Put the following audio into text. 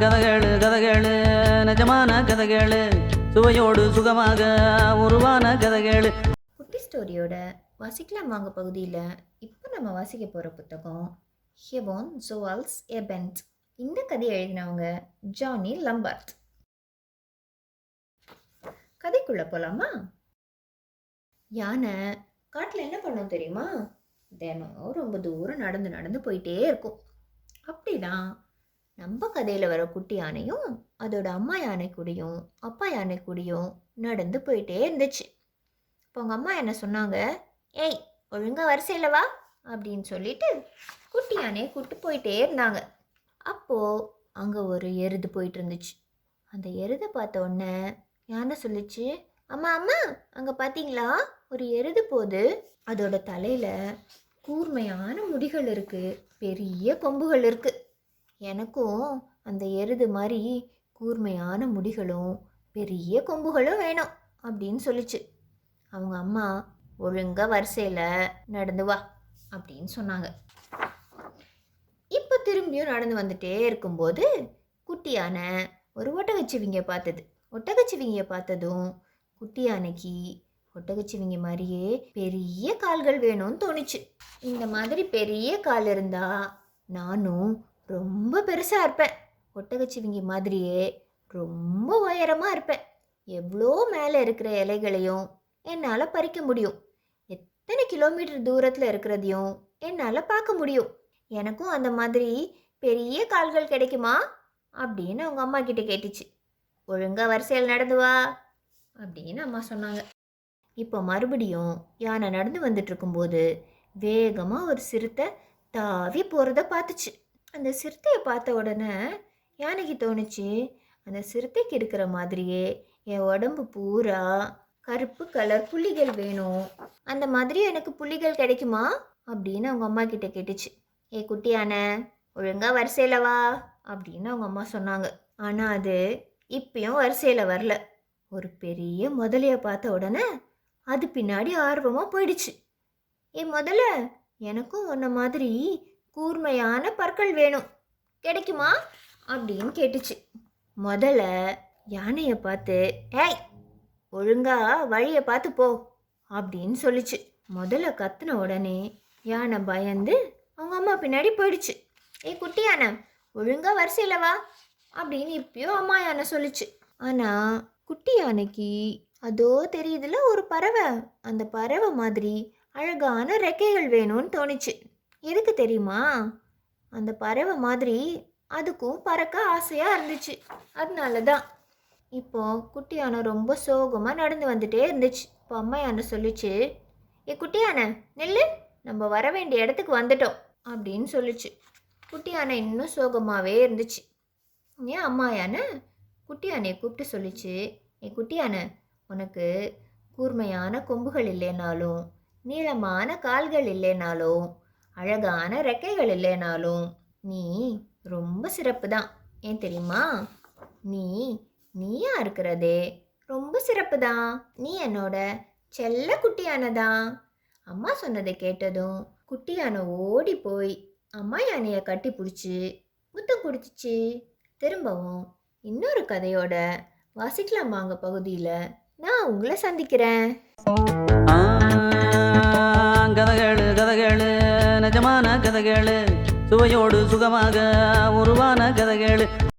கதகளு கதகளு நிஜமான கதகளு சுவையோடு சுகமாக உருவான கதகளு. குட்டி ஸ்டோரியோட வாசிக்கலாம் வாங்க பகுதியில். இப்போ நம்ம வாசிக்க போகிற புத்தகம் ஹெவான் ஜோவால்ஸ் எபென்ட் இந்த கதையை எழுதினவங்க ஜானி லம்பர்ட். கதைக்குள்ள போகலாமா யானை காட்டில் என்ன பண்ணும் தெரியுமா? தினம் ரொம்ப தூரம் நடந்து நடந்து போயிட்டே இருக்கும். அப்படிதான் நம்ம கதையில் வர குட்டி யானையும் அதோட அம்மா யானை கூடயும் அப்பா யானை கூடயும் நடந்து போயிட்டே இருந்துச்சு. இப்போ அவங்க அம்மா என்ன சொன்னாங்க? ஏய் ஒழுங்காக வரிசையில் வா அப்படின்னு சொல்லிட்டு குட்டி யானையை கூப்பிட்டு போயிட்டே இருந்தாங்க. அப்போது அங்கே ஒரு எருது போயிட்டு இருந்துச்சு அந்த எருதை பார்த்த உடனே யானை சொல்லிச்சு அம்மா அம்மா அங்கே பார்த்தீங்களா ஒரு எருது போது அதோட தலையில் கூர்மையான முடிகள் இருக்குது பெரிய கொம்புகள் இருக்குது எனக்கும் அந்த எருது மாதிரி கூர்மையான முடிகளும் பெரிய கொம்புகளும் வேணும் அப்படின்னு சொல்லிச்சு. அவங்க அம்மா ஒழுங்காக வரிசையில் நடந்து வா அப்படின்னு சொன்னாங்க. இப்போ திரும்பியும் நடந்து வந்துட்டே இருக்கும்போது குட்டி யானை ஒரு ஒட்டகச்சிவிங்க பார்த்தது. ஒட்டகச்சிவிங்கியை பார்த்ததும் குட்டி யானைக்கு ஒட்டகச்சிவிங்க மாதிரியே பெரிய கால்கள் வேணும்னு தோணுச்சு. இந்த மாதிரி பெரிய கால் இருந்தால் நானும் ரொம்ப பெருசாக இருப்பேன். ஒட்டகச்சிவிங்கி மாதிரியே ரொம்ப உயரமாக இருப்பேன். எவ்வளோ மேலே இருக்கிற இலைகளையும் என்னால் பறிக்க முடியும். எத்தனை கிலோமீட்டர் தூரத்தில் இருக்கிறதையும் என்னால் பார்க்க முடியும். எனக்கும் அந்த மாதிரி பெரிய கால்கள் கிடைக்குமா? அப்படின்னு அவங்க அம்மா கிட்ட கேட்டுச்சு. ஒழுங்காக வரிசையில் நடந்து வா அப்படின்னு அம்மா சொன்னாங்க. இப்போ மறுபடியும் யானை நடந்து வந்துட்டு இருக்கும்போது வேகமாக ஒரு சிறுத்தை தாவி போகிறத பார்த்துச்சு. அந்த சிறுத்தையை பார்த்த உடனே யானைக்கு தோணுச்சு அந்த சிறுத்தைக்கு இருக்கிற மாதிரியே என் உடம்பு பூரா கருப்பு கலர் புள்ளிகள் வேணும். அந்த மாதிரி எனக்கு புள்ளிகள் கிடைக்குமா? அப்படின்னு அவங்க அம்மா கிட்ட கேட்டுச்சு. ஏ குட்டியான ஒழுங்கா வரிசையில் வா அப்படின்னு அவங்க அம்மா சொன்னாங்க. ஆனால் அது இப்பயும் வரிசையில் வரல. ஒரு பெரிய முதலைய பார்த்த உடனே அது பின்னாடி ஆர்வமாக போயிடுச்சு. ஏ முதல்ல எனக்கும் உன்ன மாதிரி கூர்மையான பற்கள் வேணும். கிடைக்குமா? அப்படின்னு கேட்டுச்சு. முதல்ல யானையை பார்த்து ஏய் ஒழுங்கா வழியை பார்த்து போ அப்படின்னு சொல்லிச்சு. முதல்ல கத்துன உடனே யானை பயந்து அவங்க அம்மா பின்னாடி போயிடுச்சு. ஏய் குட்டி யானை ஒழுங்கா வரிசையில் வா அப்படின்னு இப்பயும் அம்மா யானை சொல்லுச்சு. ஆனால் குட்டி யானைக்கு அதோ தெரியுதுல ஒரு பறவை. அந்த பறவை மாதிரி அழகான ரெக்கைகள் வேணும்னு தோணுச்சு. எதுக்கு தெரியுமா? அந்த பறவை மாதிரி அதுக்கும் பறக்க ஆசையாக இருந்துச்சு. அதனால தான் இப்போ குட்டி யானை ரொம்ப சோகமாக நடந்து வந்துட்டே இருந்துச்சு. இப்போ அம்மா யானை சொல்லிச்சு ஏ குட்டி யானை நில்லு. நம்ம வர வேண்டிய இடத்துக்கு வந்துட்டோம். அப்படின்னு சொல்லிச்சு. குட்டி யானை இன்னும் சோகமாகவே இருந்துச்சு. ஏன் அம்மா யானை குட்டி கூப்பிட்டு சொல்லிச்சு ஏ குட்டியான உனக்கு கூர்மையான கொம்புகள் இல்லைனாலும் நீளமான கால்கள் இல்லைனாலும் அழகான ரெக்கைகள் இல்லைனாலும் நீ ரொம்ப சிறப்பு தான் ஏன் தெரியுமா? நீ நீயா இருக்கிறதே ரொம்ப சிறப்பு தான் நீ என்னோட செல்ல குட்டியானதான் அம்மா சொன்னதை கேட்டதும் குட்டியான ஓடி போய் அம்மா யானையை கட்டி பிடிச்சி முத்தம் கொடுத்துச்சு. திரும்பவும் இன்னொரு கதையோட வாசிக்கலாம் வாங்க பகுதியில். நான் உங்களை சந்திக்கிறேன். சகஜமான கதைகள். சுவையோடு சுகமாக உருவான கதைகள்.